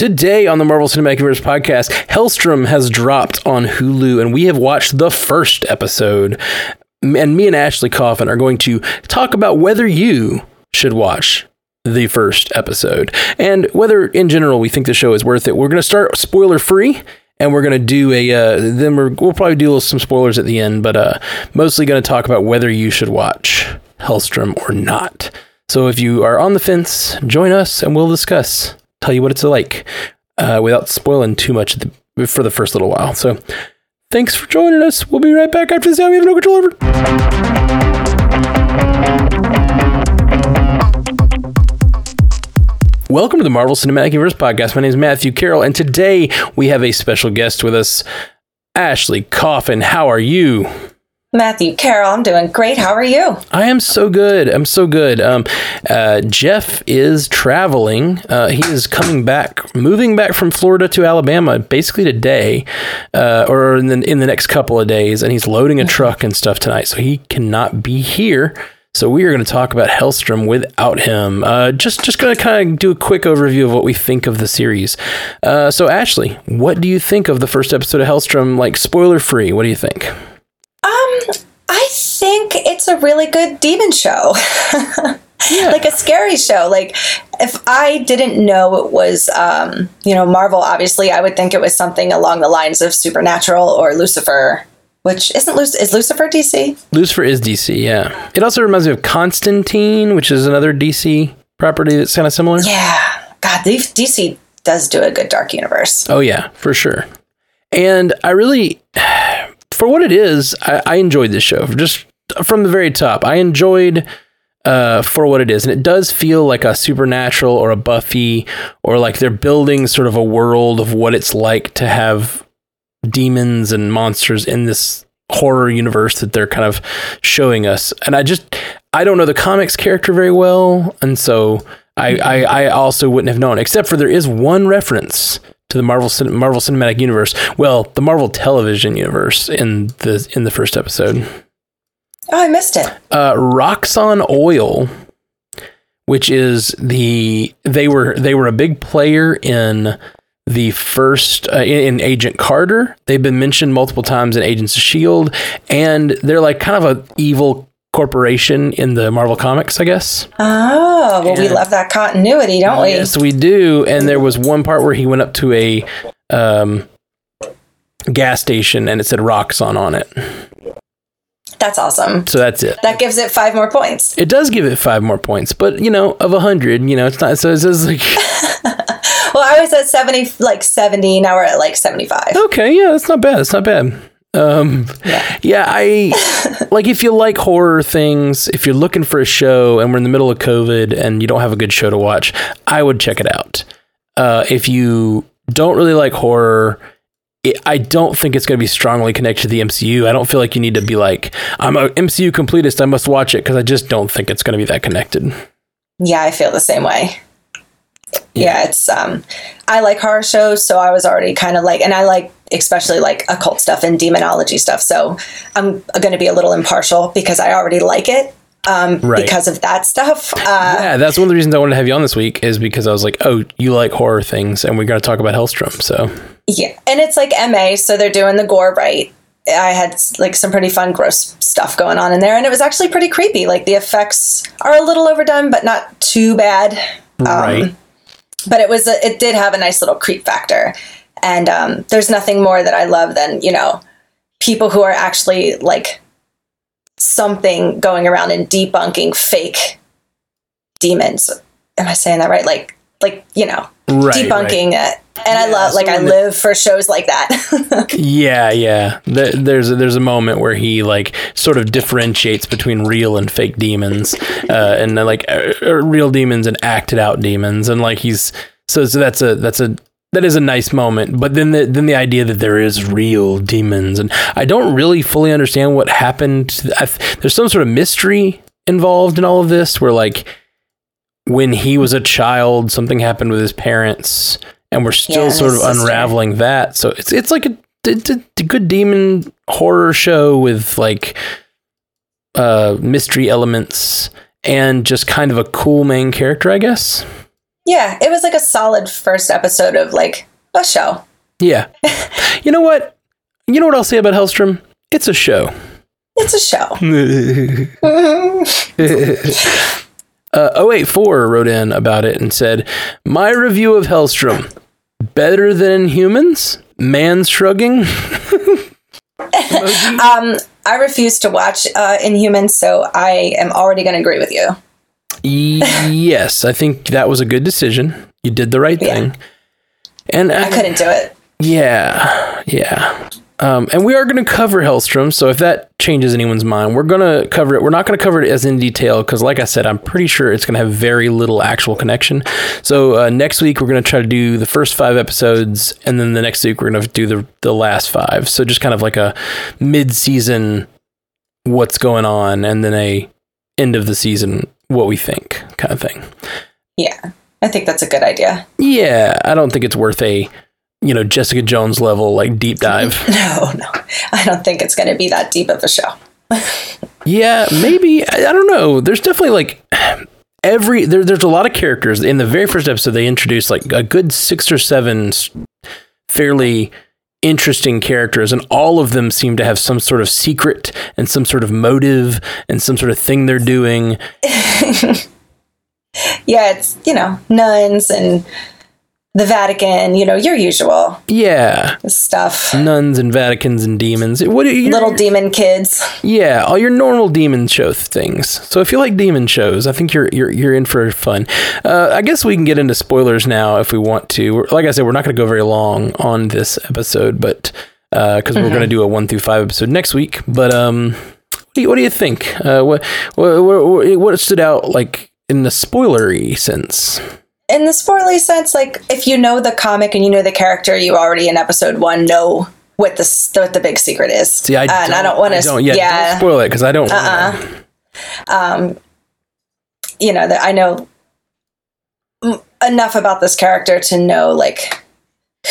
Today on the Marvel Cinematic Universe podcast, Helstrom has dropped on Hulu, and we have watched the first episode. And me and Ashley Coffin are going to talk about whether you should watch the first episode and whether, in general, we think the show is worth it. We're going to start spoiler free. And we're gonna do a uh, then we're, we'll probably do some spoilers at the end, but uh, mostly gonna talk about whether you should watch Helstrom or not. So if you are on the fence, join us and we'll discuss tell you what it's like uh, without spoiling too much the, for the first little while. So thanks for joining us. We'll be right back after this. Now, we have no control over. Welcome to the Marvel Cinematic Universe podcast. My name is Matthew Carroll, and today we have a special guest with us, Ashley Coffin. How are you? Matthew Carroll, I'm doing great. How are you? I am so good. I'm so good. Um, uh, Jeff is traveling. Uh, he is coming back, moving back from Florida to Alabama, basically today, uh, or in the in the next couple of days, and he's loading a truck and stuff tonight, so he cannot be here. So we are going to talk about Helstrom without him. Uh, just just going to kind of do a quick overview of what we think of the series. Uh, so Ashley, what do you think of the first episode of Helstrom? Like spoiler free, what do you think? Um, I think it's a really good demon show. yeah. Like a scary show. Like if I didn't know it was um, you know, Marvel, obviously I would think it was something along the lines of Supernatural or Lucifer. Which isn't Luc- is Lucifer DC? Lucifer is DC, yeah. It also reminds me of Constantine, which is another DC property that's kind of similar. Yeah, God, DC does do a good dark universe. Oh yeah, for sure. And I really for what it is, I, I enjoyed this show just from the very top. I enjoyed uh, for what it is, and it does feel like a supernatural or a Buffy, or like they're building sort of a world of what it's like to have demons and monsters in this horror universe that they're kind of showing us. And I just I don't know the comics character very well, and so I, I, I also wouldn't have known, except for there is one reference to the Marvel Marvel Cinematic Universe. Well, the Marvel Television Universe in the in the first episode. Oh, I missed it. Uh, Roxxon Oil, which is the they were they were a big player in the first uh, in, in, Agent Carter. They've been mentioned multiple times in Agents of Shield, and they're like kind of a evil corporation in the Marvel comics, I guess. Oh, well, and, we love that continuity, don't we? Yes, we do. And there was one part where he went up to a um, gas station and it said Roxxon on it. That's awesome. So that's it. That gives it five more points. It does give it five more points, but you know, of a hundred, you know, it's not. So it's just like. well, I was at seventy, like seventy. Now we're at like seventy-five. Okay, yeah, that's not bad. That's not bad. Um, yeah. yeah, I like if you like horror things, if you're looking for a show and we're in the middle of COVID and you don't have a good show to watch, I would check it out. Uh, if you don't really like horror, it, I don't think it's going to be strongly connected to the MCU. I don't feel like you need to be like, I'm a MCU completist, I must watch it because I just don't think it's going to be that connected. Yeah, I feel the same way. Yeah. yeah, it's um I like horror shows, so I was already kind of like and I like especially like occult stuff and demonology stuff. So I'm going to be a little impartial because I already like it um, right. because of that stuff. Uh, yeah, that's one of the reasons I wanted to have you on this week is because I was like, oh, you like horror things, and we're going to talk about Helstrom. So yeah, and it's like MA, so they're doing the gore right. I had like some pretty fun, gross stuff going on in there, and it was actually pretty creepy. Like the effects are a little overdone, but not too bad. Um, right but it was a, it did have a nice little creep factor and um, there's nothing more that i love than you know people who are actually like something going around and debunking fake demons am i saying that right like like you know right, debunking right. it and yeah, I love like I live for shows like that. yeah, yeah. There's a, there's a moment where he like sort of differentiates between real and fake demons, uh, and like uh, uh, real demons and acted out demons, and like he's so so that's a that's a that is a nice moment. But then the then the idea that there is real demons, and I don't really fully understand what happened. there's some sort of mystery involved in all of this, where like when he was a child, something happened with his parents and we're still yeah, sort of unraveling that. So it's it's like a, a, a, good demon horror show with like uh mystery elements and just kind of a cool main character, I guess. Yeah, it was like a solid first episode of like a show. Yeah. you know what? You know what I'll say about Helstrom? It's a show. It's a show. uh, 084 wrote in about it and said, My review of Helstrom better than humans? Man shrugging? um, I refuse to watch uh, Inhumans, so I am already going to agree with you. Yes, I think that was a good decision. You did the right Yeah. thing. And I couldn't do it. Yeah, yeah. Um, and we are going to cover Helstrom, so if that changes anyone's mind, we're going to cover it. We're not going to cover it as in detail because, like I said, I'm pretty sure it's going to have very little actual connection. So uh, next week we're going to try to do the first five episodes, and then the next week we're going to do the the last five. So just kind of like a mid season, what's going on, and then a end of the season, what we think, kind of thing. Yeah, I think that's a good idea. Yeah, I don't think it's worth a you know Jessica Jones level like deep dive. No, no, I don't think it's going to be that deep of a show. Yeah, maybe. I, I don't know. There's definitely like every there, there's a lot of characters in the very first episode. They introduced like a good six or seven fairly interesting characters, and all of them seem to have some sort of secret and some sort of motive and some sort of thing they're doing. Yeah, it's, you know, nuns and the Vatican, you know, your usual Yeah, stuff. nuns and Vaticans and demons. What do you, Little demon kids. Yeah, all your normal demon show things. So if you like demon shows, I think you're you're you're in for fun. Uh, I guess we can get into spoilers now if we want to. We're- Like I said, we're not going to go very long on this episode, but because we're going to do a one through five episode next week. But um, what do you, what do you think? Uh, what, what what what stood out like in the spoilery sense? In the spoilery sense, like if you know the comic and you know the character, you already in episode one know what the what the big secret is. See, I uh, and I don't want to. Don't, yeah, yeah, don't spoil it because I don't. Uh-uh. Um, you know that I know m- enough about this character to know like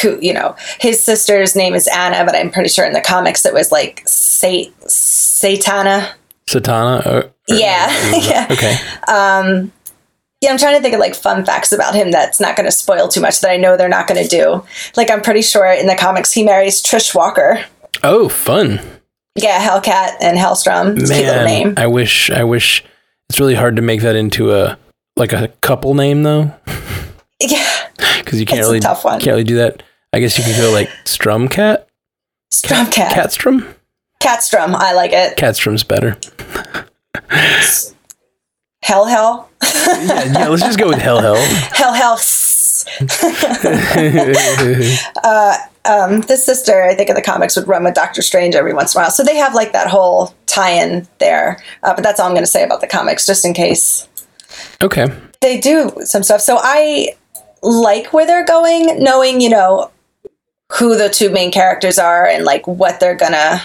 who you know his sister's name is Anna, but I'm pretty sure in the comics it was like Sat Satana. Satana. Uh, Yeah, yeah. okay. Um, Yeah, I'm trying to think of like fun facts about him that's not going to spoil too much that I know they're not going to do. Like I'm pretty sure in the comics he marries Trish Walker. Oh, fun. Yeah, Hellcat and Hellstrom. It's cute name. Man, I wish I wish it's really hard to make that into a like a couple name though, Yeah, because you can't really tough one. can't really do that. I guess you can go like Strumcat, Strumcat. Catstrom. Catstrom. I like it. Catstrom's better. Hell Hell. Yeah, yeah, let's just go with Hell Hell. Hell Hell. uh, um, the sister, I think in the comics, would run with Doctor Strange every once in a while. So they have like that whole tie-in there. Uh, but that's all I'm going to say about the comics, just in case Okay. they do some stuff. So I like where they're going, knowing you know who the two main characters are and like what they're gonna.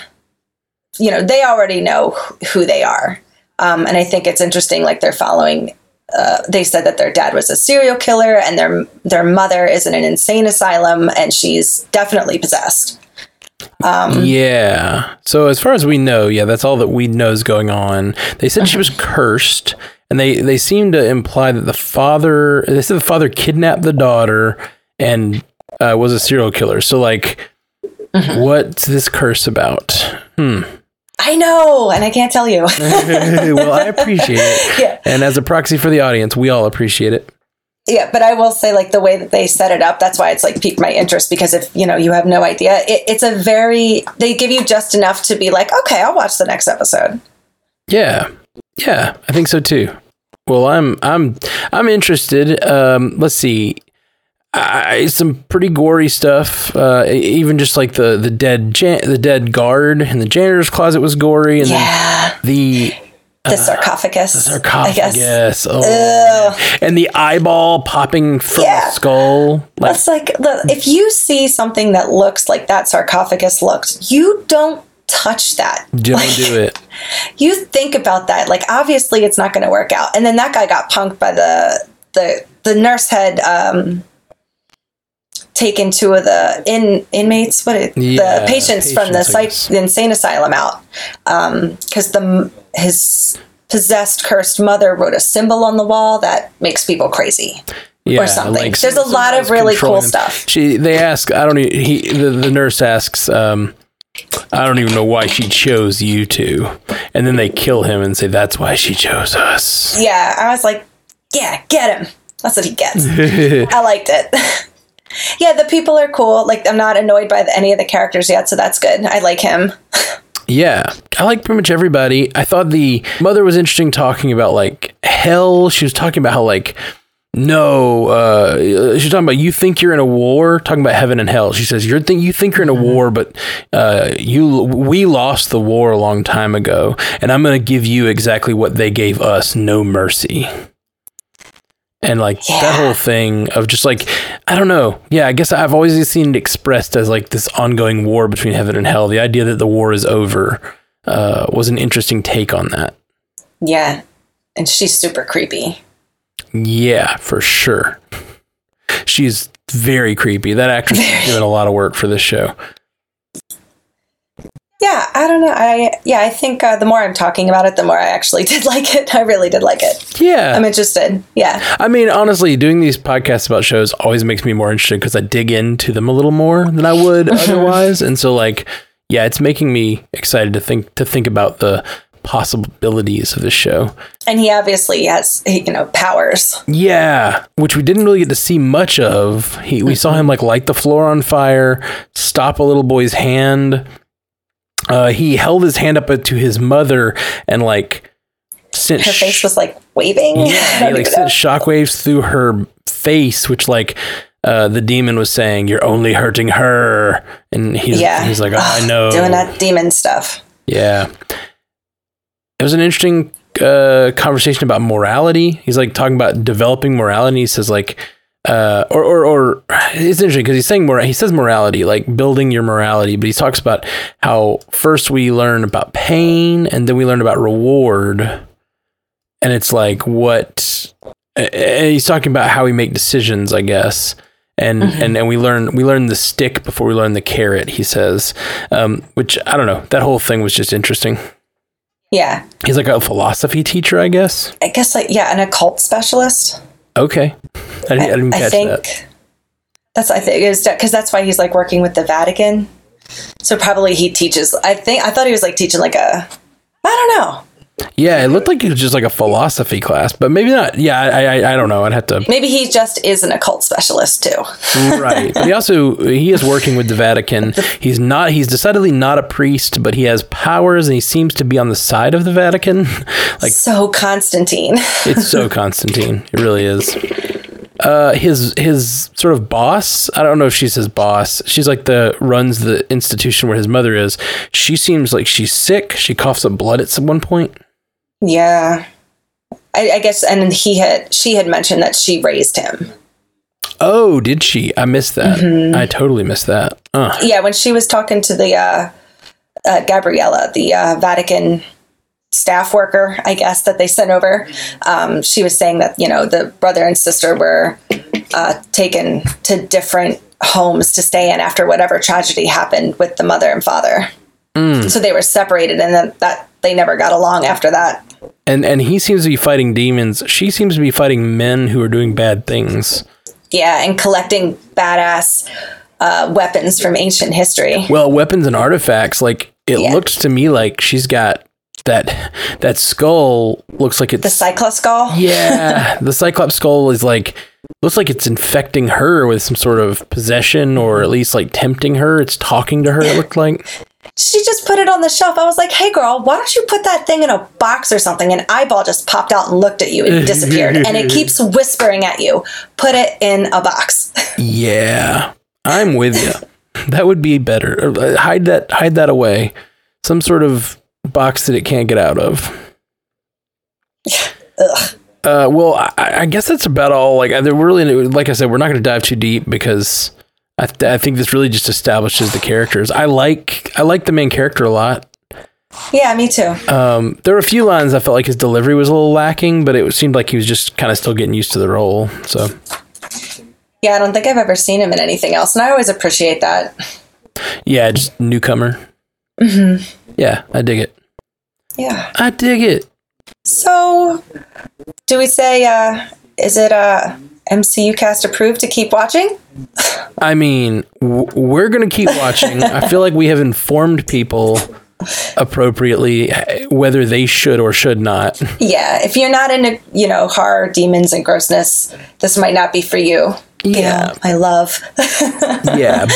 You know, they already know who they are, um, and I think it's interesting. Like they're following. Uh, they said that their dad was a serial killer, and their their mother is in an insane asylum, and she's definitely possessed. Um, Yeah. So as far as we know, yeah, that's all that we know is going on. They said she was cursed, and they they seem to imply that the father. They said the father kidnapped the daughter and uh, was a serial killer. So like, what's this curse about? I know, and I can't tell you. well, I appreciate it, yeah. and as a proxy for the audience, we all appreciate it. Yeah, but I will say, like the way that they set it up, that's why it's like piqued my interest because if you know you have no idea, it, it's a very they give you just enough to be like, okay, I'll watch the next episode. Yeah, yeah, I think so too. Well, I'm I'm I'm interested. Um, let's see, I, some pretty gory stuff. Uh, even just like the the dead jan- the dead guard in the janitor's closet was gory, and Yeah, then the the sarcophagus. I guess sarcophagus. Oh, and the eyeball popping from Yeah. the skull. Like, That's like the, if you see something that looks like that sarcophagus looked, you don't touch that. don't Like, do it. You think about that. Like obviously, it's not going to work out. And then that guy got punked by the the the nurse had um, taken two of the in inmates, what it, Yeah, the patients from the psych, the insane asylum out because the his possessed cursed mother wrote a symbol on the wall that makes people crazy. Yeah, or something. like There's a lot of really cool him. stuff. She they ask I don't he the, the nurse asks um I don't even know why she chose you two. And then they kill him and say that's why she chose us. Yeah, I was like, yeah, get him. That's what he gets. I liked it. yeah, the people are cool. Like, I'm not annoyed by the, any of the characters yet, so that's good. I like him. Yeah, I like pretty much everybody. I thought the mother was interesting talking about like hell. She was talking about how like no, uh, she's talking about you think you're in a war. Talking about heaven and hell. She says you're think you think you're in a war, but uh, you we lost the war a long time ago, and I'm gonna give you exactly what they gave us: no mercy. And like that whole thing of just like I don't know. Yeah, I guess I've always seen it expressed as like this ongoing war between heaven and hell. The idea that the war is over uh, was an interesting take on that. Yeah. And she's super creepy. Yeah, for sure. She's very creepy. That actress is doing a lot of work for this show. Yeah, I don't know. I yeah, I think uh, the more I'm talking about it, the more I actually did like it. I really did like it. Yeah. I'm interested. Yeah. I mean, honestly, doing these podcasts about shows always makes me more interested because I dig into them a little more than I would otherwise. And so, like, yeah, it's making me excited to think to think about the possibilities of this show. And he obviously has, you know, powers. Yeah, which we didn't really get to see much of. He we saw him like light the floor on fire, stop a little boy's hand. Uh, he held his hand up to his mother and like sent Her face sh- was like waving. yeah, he like sent shockwaves through her face, which like uh, the demon was saying, "You're only hurting her," and he's Yeah. he's like, oh, "I know." Doing that demon stuff. Yeah. It was an interesting uh, conversation about morality. He's like talking about developing morality. He says like, uh, or, or, or it's interesting because he's saying more, he says morality, like building your morality, but he talks about how first we learn about pain and then we learn about reward. And it's like what, and he's talking about how we make decisions, I guess. And, and and we learn we learn the stick before we learn the carrot. He says, um, which I don't know. That whole thing was just interesting. Yeah. He's like a philosophy teacher, I guess. I guess like yeah, an occult specialist. Okay, I didn't, I didn't catch think that. that's I think is because that's why he's like working with the Vatican. So probably he teaches. I think I thought he was like teaching like a. I don't know. Yeah, it looked like it was just like a philosophy class, but maybe not. Yeah, I I, I don't know. I'd have to. Maybe he just is an occult specialist too. right, but he also he is working with the Vatican. He's not. He's decidedly not a priest, but he has powers, and he seems to be on the side of the Vatican. like so Constantine. it's so Constantine. It really is. Uh, his his sort of boss. I don't know if she's his boss. She's like the runs the institution where his mother is. She seems like she's sick. She coughs up blood at some one point. Yeah. I, I guess, and he had she had mentioned that she raised him. Oh, did she? I missed that. I totally missed that. Uh, Yeah, when she was talking to the uh, uh, Gabriella, the uh, Vatican staff worker, I guess that they sent over, um, she was saying that you know the brother and sister were uh, taken to different homes to stay in after whatever tragedy happened with the mother and father. So they were separated, and then that they never got along after that. And and he seems to be fighting demons. She seems to be fighting men who are doing bad things. Yeah, and collecting badass uh, weapons from ancient history. Well, weapons and artifacts. Like it Yeah. looks to me like she's got that that skull. Looks like it's The Cyclops skull. Yeah, the Cyclops skull is like looks like it's infecting her with some sort of possession, or at least like tempting her. It's talking to her. It looked like. She just put it on the shelf. I was like, hey girl, why don't you put that thing in a box or something? An eyeball just popped out and looked at you and disappeared. and it keeps whispering at you, put it in a box. Yeah, I'm with you. That would be better. Uh, Hide that. Hide that away. Some sort of box that it can't get out of. Ugh. Uh, well, I, I guess that's about all. Like, we're really, like I said, we're not going to dive too deep because I, th- I think this really just establishes the characters. I like, I like the main character a lot. Yeah, me too. Um, there were a few lines I felt like his delivery was a little lacking, but it seemed like he was just kind of still getting used to the role. So, Yeah, I don't think I've ever seen him in anything else. And I always appreciate that. yeah, just newcomer. Yeah, I dig it. Yeah. I dig it. So, do we say, uh, is it, uh, MCU cast approved to keep watching? I mean, w- we're going to keep watching. I feel like we have informed people appropriately eh, whether they should or should not. Yeah, if you're not into, you know, horror, demons, and grossness, this might not be for you. You Yeah. know, I love. yeah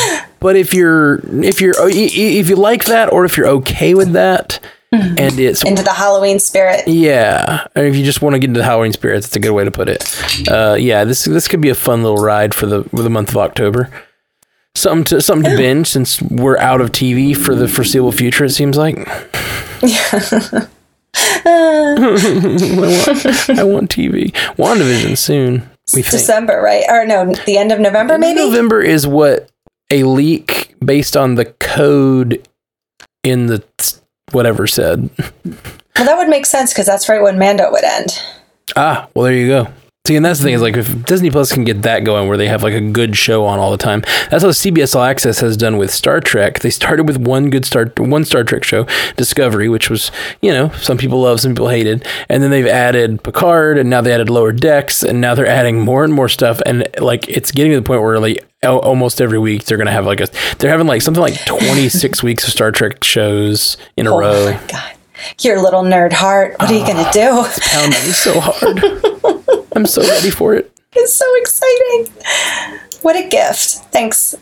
but if you're if you're if you like that or if you're okay with that and it's into the Halloween spirit. yeah if you just want to get into the halloween spirits that's a good way to put it uh yeah this this could be a fun little ride for the for the month of october something to something to binge since we're out of tv for the foreseeable future it seems like Yeah. I, want, I want tv wandavision soon we think December, right? Or no, the end of November, maybe? November is what a leak based on the code in the whatever said. Well, that would make sense because that's right when Mando would end. Ah, well, there you go. See, and that's the thing is like if Disney Plus can get that going where they have like a good show on all the time. That's how CBS All Access has done with Star Trek. They started with one good Star one Star Trek show, Discovery, which was you know some people love, some people hated, and then they've added Picard, and now they added Lower Decks, and now they're adding more and more stuff, and like it's getting to the point where like almost every week they're gonna have like a they're having like something like twenty six weeks of Star Trek shows in a Oh row. my god. Your little nerd heart. What are you going to do? Ah, it's Pounding so hard. I'm so ready for it. It's so exciting. What a gift. Thanks,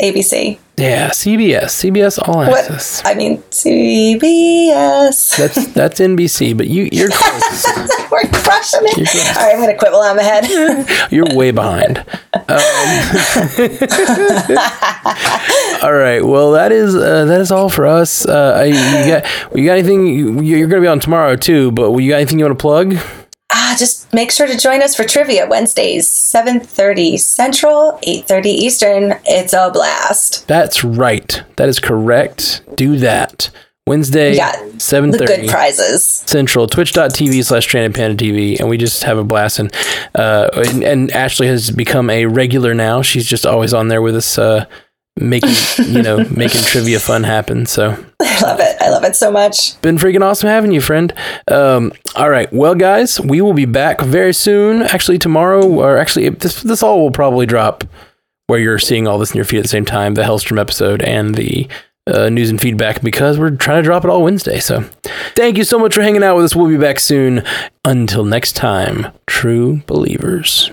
ABC. Yeah, CBS, CBS All Access. What? I mean, CBS. That's that's NBC, but you you're close. We're crushing it. Close. All right, I'm going to quit while I'm ahead. You're way behind. Um, all right. Well, that is uh, that is all for us. Uh, I, you got you got anything? You, you're going to be on tomorrow too, but you got anything you want to plug? ah, just make sure to join us for trivia Wednesdays, 7.30 Central, 8.30 Eastern. It's a blast. That's right. That is correct. Do that. Wednesday, Yeah, seven The good prizes. Central, twitch.tv slash stranded panda TV, and we just have a blast. And, uh, and and Ashley has become a regular now. She's just always on there with us, uh, making you know making trivia fun happen. So I love it. I love it so much. been freaking awesome having you, friend. Um, all right, well, guys, we will be back very soon. Actually, tomorrow, or actually, this this all will probably drop where you're seeing all this in your feed at the same time. The Helstrom episode and the uh, news and feedback because we're trying to drop it all Wednesday. So, thank you so much for hanging out with us. We'll be back soon. Until next time, true believers.